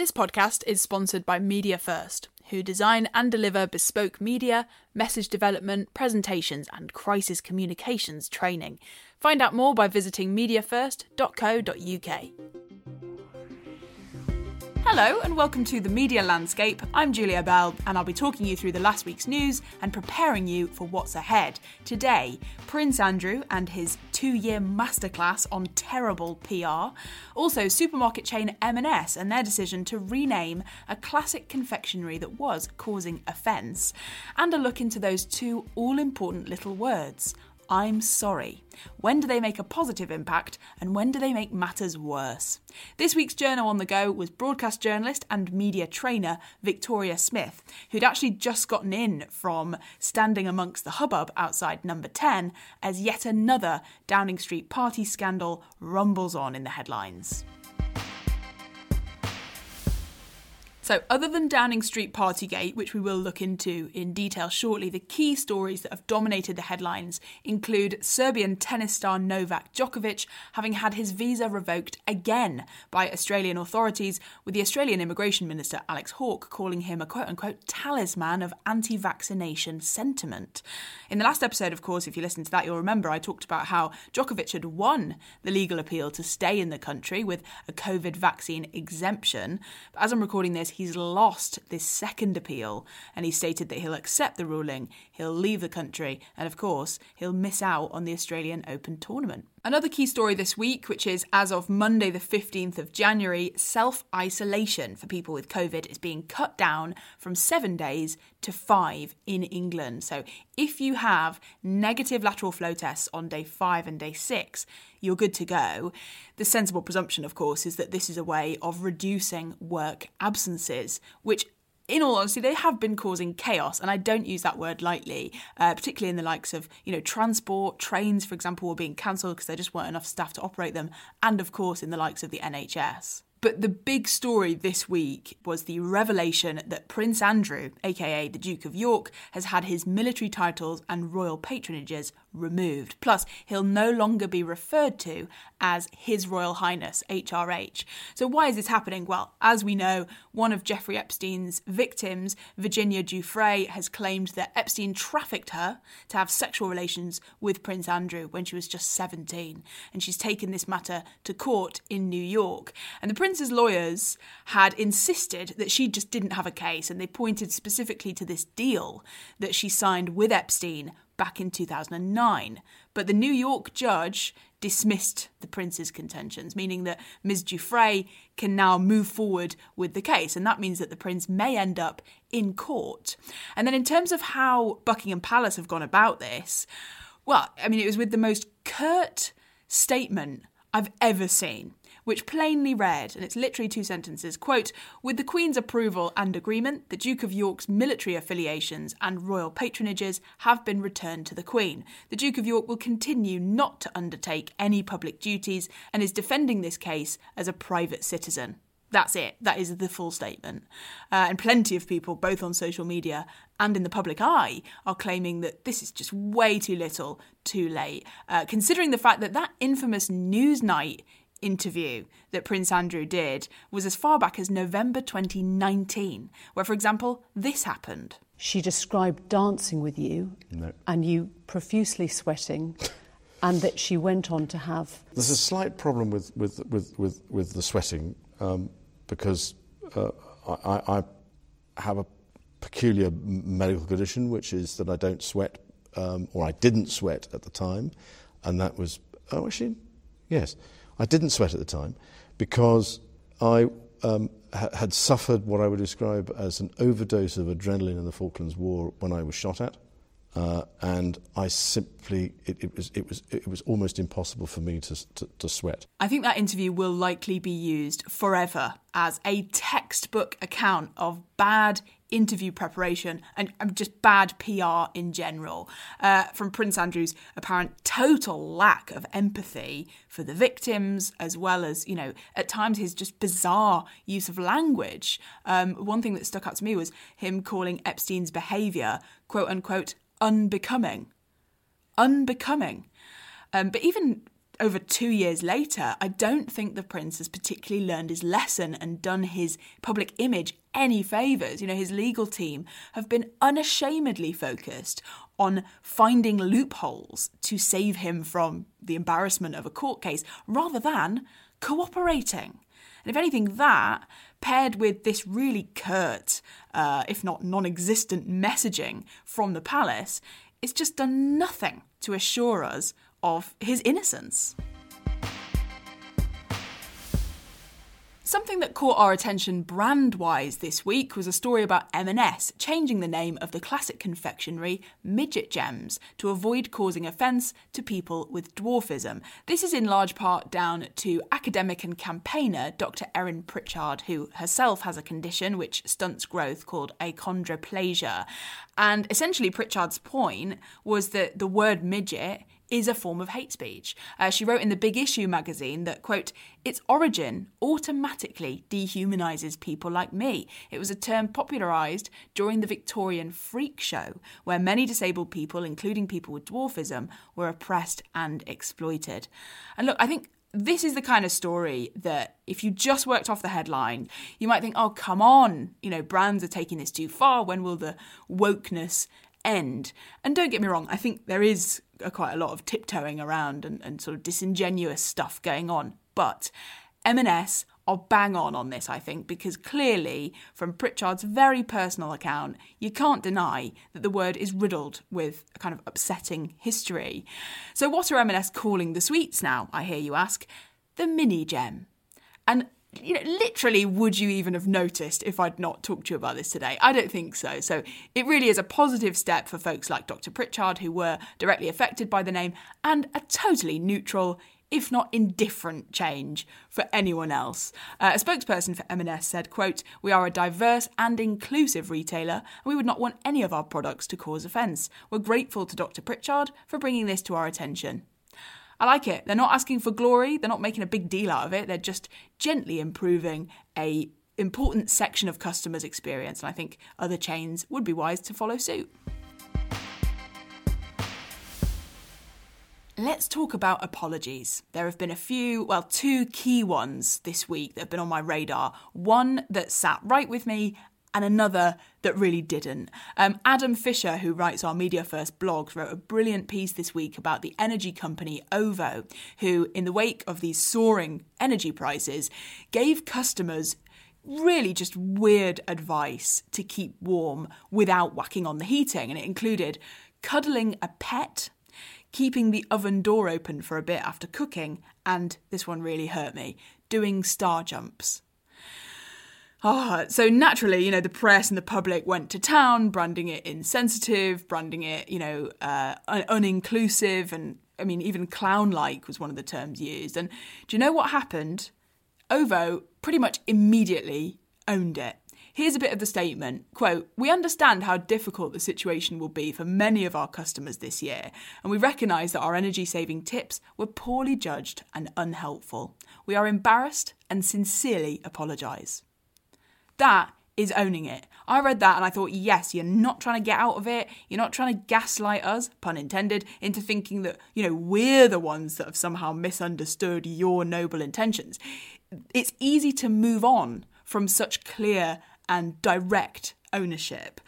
This podcast is sponsored by Media First, who design and deliver bespoke media, message development, presentations, and crisis communications training. Find out more by visiting mediafirst.co.uk. Hello and welcome to the Media Landscape. I'm Julia Bell and I'll be talking you through the last week's news and preparing you for what's ahead. Today, Prince Andrew and his two-year masterclass on terrible PR. Also, supermarket chain M&S and their decision to rename a classic confectionery that was causing offence. And a look into those two all-important little words, I'm sorry. When do they make a positive impact and when do they make matters worse? This week's journo on the go was broadcast journalist and media trainer Victoria Smith, who'd actually just gotten in from standing amongst the hubbub outside number 10 as yet another Downing Street party scandal rumbles on in the headlines. So, other than Downing Street Partygate, which we will look into in detail shortly, the key stories that have dominated the headlines include Serbian tennis star Novak Djokovic having had his visa revoked again by Australian authorities, with the Australian Immigration Minister Alex Hawke calling him a quote unquote talisman of anti vaccination sentiment. In the last episode, of course, if you listen to that, you'll remember I talked about how Djokovic had won the legal appeal to stay in the country with a COVID vaccine exemption. But as I'm recording this, he's lost this second appeal and he stated that he'll accept the ruling, he'll leave the country, and of course, he'll miss out on the Australian Open tournament. Another key story this week, which is as of Monday, the 15th of January, self isolation for people with COVID is being cut down from seven days to five in England. So if you have negative lateral flow tests on day five and day six, you're good to go. The sensible presumption, of course, is that this is a way of reducing work absences, which in all honesty, they have been causing chaos, and I don't use that word lightly, uh, particularly in the likes of, you know, transport, trains, for example, were being cancelled because there just weren't enough staff to operate them, and of course in the likes of the NHS. But the big story this week was the revelation that Prince Andrew, aka the Duke of York, has had his military titles and royal patronages removed. Plus, he'll no longer be referred to as His Royal Highness, HRH. So, why is this happening? Well, as we know, one of Jeffrey Epstein's victims, Virginia Giuffre, has claimed that Epstein trafficked her to have sexual relations with Prince Andrew when she was just 17. And she's taken this matter to court in New York. And the Prince's lawyers had insisted that she just didn't have a case, and they pointed specifically to this deal that she signed with Epstein back in 2009. But the New York judge dismissed the prince's contentions, meaning that Ms. Giuffre can now move forward with the case. And that means that the prince may end up in court. And then, in terms of how Buckingham Palace have gone about this, well, I mean, it was with the most curt statement I've ever seen which plainly read, and it's literally two sentences, quote, with the Queen's approval and agreement, the Duke of York's military affiliations and royal patronages have been returned to the Queen. The Duke of York will continue not to undertake any public duties and is defending this case as a private citizen. That's it. That is the full statement. Uh, and plenty of people, both on social media and in the public eye, are claiming that this is just way too little, too late. Uh, considering the fact that that infamous Newsnight interview that Prince Andrew did was as far back as November 2019, where, for example, this happened. She described dancing with you no. and you profusely sweating. and that she went on to have. There's a slight problem with, with, with, with, with the sweating um, because uh, I, I, have a peculiar medical condition, which is that I don't sweat, um, or I didn't sweat at the time, and that was, oh, actually, yes. I didn't sweat at the time because I um, ha- had suffered what I would describe as an overdose of adrenaline in the Falklands War when I was shot at. Uh, and I simply, it, it, was, it, was, it was almost impossible for me to, to, to sweat. I think that interview will likely be used forever as a textbook account of bad interview preparation and, just bad PR in general. Uh, from Prince Andrew's apparent total lack of empathy for the victims, as well as, you know, at times his just bizarre use of language. Um, one thing that stuck out to me was him calling Epstein's behaviour, quote unquote, unbecoming. Unbecoming. Um, but even over two years later, I don't think the prince has particularly learned his lesson and done his public image any favours. You know, his legal team have been unashamedly focused on finding loopholes to save him from the embarrassment of a court case rather than cooperating. And if anything, that, paired with this really curt, uh, if not non existent messaging from the palace, it's just done nothing to assure us of his innocence. Something that caught our attention brand-wise this week was a story about M&S changing the name of the classic confectionery Midget Gems to avoid causing offence to people with dwarfism. This is in large part down to academic and campaigner Dr. Erin Pritchard, who herself has a condition which stunts growth called achondroplasia. And essentially Pritchard's point was that the word midget is a form of hate speech. Uh, she wrote in the Big Issue magazine that, quote, its origin automatically dehumanises people like me. It was a term popularised during the Victorian freak show, where many disabled people, including people with dwarfism, were oppressed and exploited. And look, I think this is the kind of story that if you just worked off the headline, you might think, oh, come on, you know, brands are taking this too far. When will the wokeness end? And don't get me wrong, I think there is quite a lot of tiptoeing around and, and sort of disingenuous stuff going on. But M&S are bang on on this, I think, because clearly, from Pritchard's very personal account, you can't deny that the word is riddled with a kind of upsetting history. So, what are M&S calling the sweets now, I hear you ask? The mini gem. And you know, literally, would you even have noticed if I'd not talked to you about this today? I don't think so. So it really is a positive step for folks like Dr. Pritchard, who were directly affected by the name, and a totally neutral, if not indifferent change for anyone else. Uh, a spokesperson for M&S said, quote, We are a diverse and inclusive retailer, and we would not want any of our products to cause offence. We're grateful to Dr. Pritchard for bringing this to our attention. I like it. They're not asking for glory, they're not making a big deal out of it, they're just gently improving a important section of customers' experience, and I think other chains would be wise to follow suit. Let's talk about apologies. There have been a few, well, two key ones this week that have been on my radar. One that sat right with me, and another that really didn't. Um, Adam Fisher, who writes our Media First blog, wrote a brilliant piece this week about the energy company OVO, who, in the wake of these soaring energy prices, gave customers really just weird advice to keep warm without whacking on the heating. And it included cuddling a pet, keeping the oven door open for a bit after cooking, and this one really hurt me doing star jumps. Ah, so naturally, you know, the press and the public went to town, branding it insensitive, branding it, you know, uh, un- uninclusive, and I mean, even clown-like was one of the terms used. And do you know what happened? Ovo pretty much immediately owned it. Here's a bit of the statement. Quote, We understand how difficult the situation will be for many of our customers this year, and we recognise that our energy saving tips were poorly judged and unhelpful. We are embarrassed and sincerely apologise. That is owning it. I read that and I thought, yes, you're not trying to get out of it. You're not trying to gaslight us, pun intended, into thinking that, you know, we're the ones that have somehow misunderstood your noble intentions. It's easy to move on from such clear and direct ownership.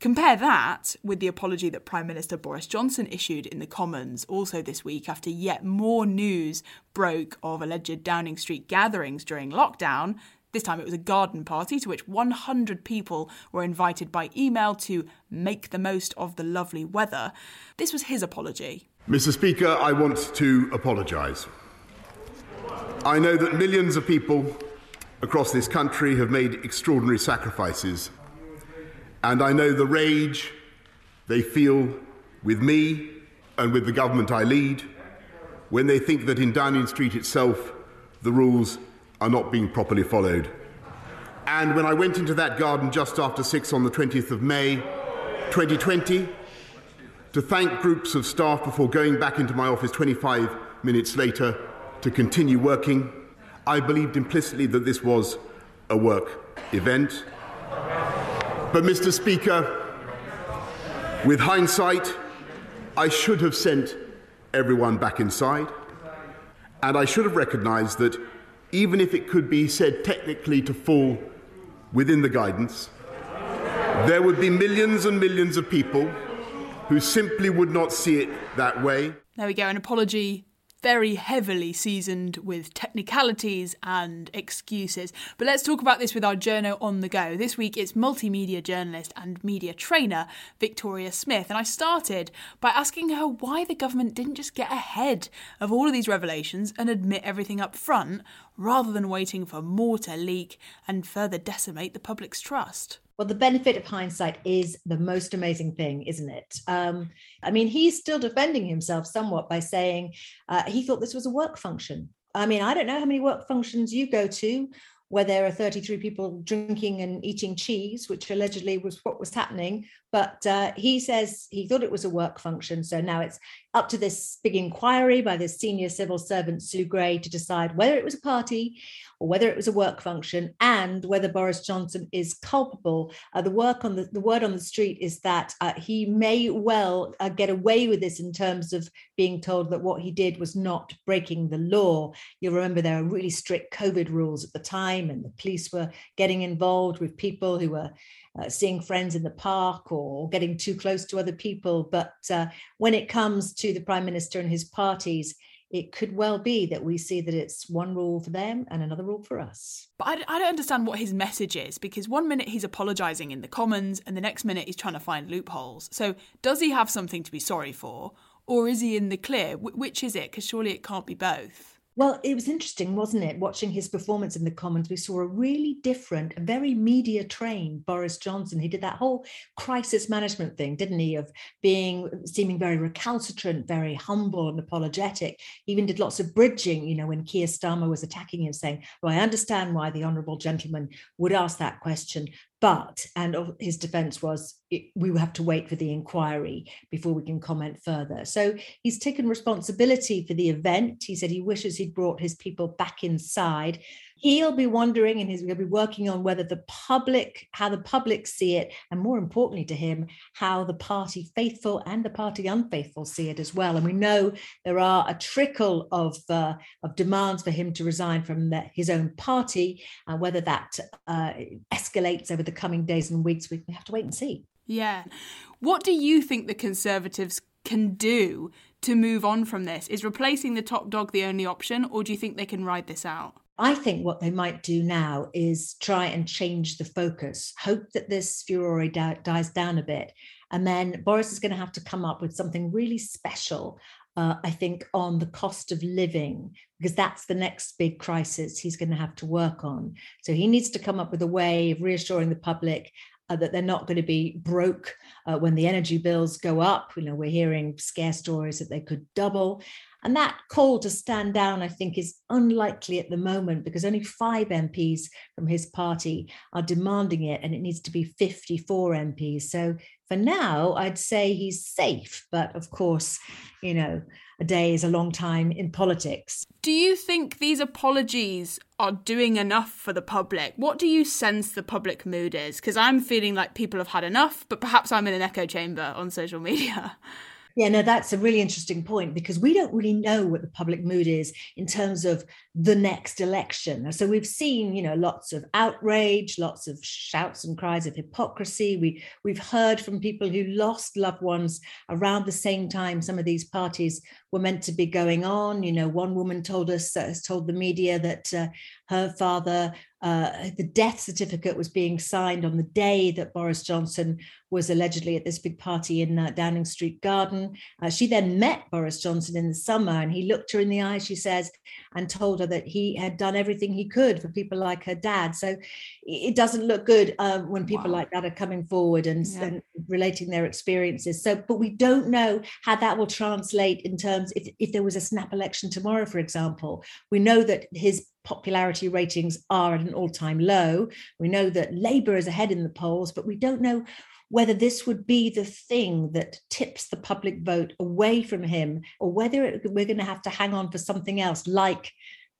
Compare that with the apology that Prime Minister Boris Johnson issued in the Commons also this week after yet more news broke of alleged Downing Street gatherings during lockdown this time it was a garden party to which 100 people were invited by email to make the most of the lovely weather. This was his apology. Mr. Speaker, I want to apologise. I know that millions of people across this country have made extraordinary sacrifices, and I know the rage they feel with me and with the government I lead when they think that in Downing Street itself the rules are not being properly followed. And when I went into that garden just after six on the 20th of May 2020 to thank groups of staff before going back into my office 25 minutes later to continue working, I believed implicitly that this was a work event. But, Mr. Speaker, with hindsight, I should have sent everyone back inside. And I should have recognised that even if it could be said technically to fall within the guidance, there would be millions and millions of people who simply would not see it that way. There we go, an apology very heavily seasoned with technicalities and excuses. But let's talk about this with our journo on the go. This week it's multimedia journalist and media trainer Victoria Smith. And I started by asking her why the government didn't just get ahead of all of these revelations and admit everything up front rather than waiting for more to leak and further decimate the public's trust. Well, the benefit of hindsight is the most amazing thing, isn't it? Um, I mean, he's still defending himself somewhat by saying uh, he thought this was a work function. I mean, I don't know how many work functions you go to where there are 33 people drinking and eating cheese, which allegedly was what was happening. But uh, he says he thought it was a work function. So now it's up to this big inquiry by this senior civil servant, Sue Gray, to decide whether it was a party or whether it was a work function and whether Boris Johnson is culpable. Uh, the work on the, the word on the street is that uh, he may well uh, get away with this in terms of being told that what he did was not breaking the law. You'll remember there are really strict COVID rules at the time, and the police were getting involved with people who were uh, seeing friends in the park or getting too close to other people. But uh, when it comes to the prime minister and his parties, it could well be that we see that it's one rule for them and another rule for us. But I, I don't understand what his message is because one minute he's apologising in the Commons and the next minute he's trying to find loopholes. So does he have something to be sorry for? Or is he in the clear? Wh- which is it? Because surely it can't be both. Well, it was interesting, wasn't it? Watching his performance in the Commons, we saw a really different, very media trained Boris Johnson. He did that whole crisis management thing, didn't he? Of being seeming very recalcitrant, very humble and apologetic. Even did lots of bridging, you know, when Keir Starmer was attacking him, saying, Well, I understand why the honourable gentleman would ask that question, but, and his defense was, we have to wait for the inquiry before we can comment further. So he's taken responsibility for the event. He said he wishes he'd brought his people back inside he'll be wondering and he's going to be working on whether the public how the public see it and more importantly to him how the party faithful and the party unfaithful see it as well. And we know there are a trickle of uh, of demands for him to resign from the, his own party and whether that uh, escalates over the coming days and weeks we have to wait and see. Yeah. What do you think the conservatives can do to move on from this? Is replacing the top dog the only option or do you think they can ride this out I think what they might do now is try and change the focus, hope that this furore di- dies down a bit. And then Boris is going to have to come up with something really special, uh, I think, on the cost of living, because that's the next big crisis he's going to have to work on. So he needs to come up with a way of reassuring the public uh, that they're not going to be broke uh, when the energy bills go up. You know, we're hearing scare stories that they could double. And that call to stand down, I think, is unlikely at the moment because only five MPs from his party are demanding it, and it needs to be 54 MPs. So for now, I'd say he's safe. But of course, you know, a day is a long time in politics. Do you think these apologies are doing enough for the public? What do you sense the public mood is? Because I'm feeling like people have had enough, but perhaps I'm in an echo chamber on social media. Yeah, no, that's a really interesting point because we don't really know what the public mood is in terms of the next election. So we've seen, you know, lots of outrage, lots of shouts and cries of hypocrisy. We we've heard from people who lost loved ones around the same time some of these parties were meant to be going on. You know, one woman told us, uh, has told the media that uh, her father uh, the death certificate was being signed on the day that Boris Johnson was allegedly at this big party in uh, Downing Street Garden. Uh, she then met Boris Johnson in the summer and he looked her in the eye, she says, and told her that he had done everything he could for people like her dad. So it doesn't look good um, when people wow. like that are coming forward and, yeah. and, relating their experiences. So, but we don't know how that will translate in terms if, if there was a snap election tomorrow, for example. We know that his popularity ratings are at an all time low. We know that Labour is ahead in the polls, but we don't know whether this would be the thing that tips the public vote away from him or whether it, we're going to have to hang on for something else like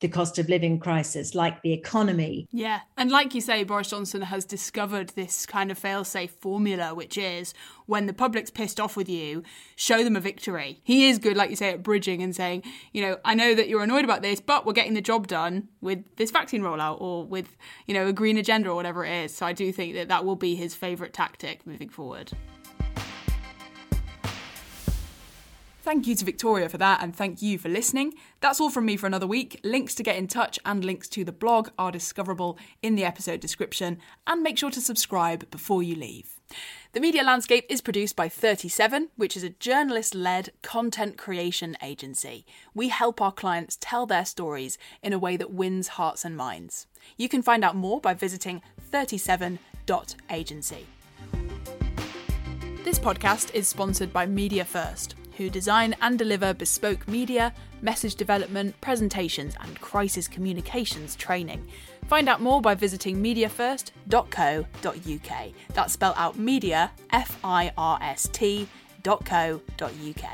the cost of living crisis, like the economy. Yeah. And like you say, Boris Johnson has discovered this kind of fail safe formula, which is when the public's pissed off with you, show them a victory. He is good, like you say, at bridging and saying, you know, I know that you're annoyed about this, but we're getting the job done with this vaccine rollout or with, you know, a green agenda or whatever it is. So I do think that that will be his favourite tactic moving forward. Thank you to Victoria for that, and thank you for listening. That's all from me for another week. Links to get in touch and links to the blog are discoverable in the episode description, and make sure to subscribe before you leave. The Media Landscape is produced by 37, which is a journalist led content creation agency. We help our clients tell their stories in a way that wins hearts and minds. You can find out more by visiting 37.agency. This podcast is sponsored by Media First who design and deliver bespoke media, message development, presentations, and crisis communications training. Find out more by visiting mediafirst.co.uk. That's spelled out media, F I R S T, dot co.uk.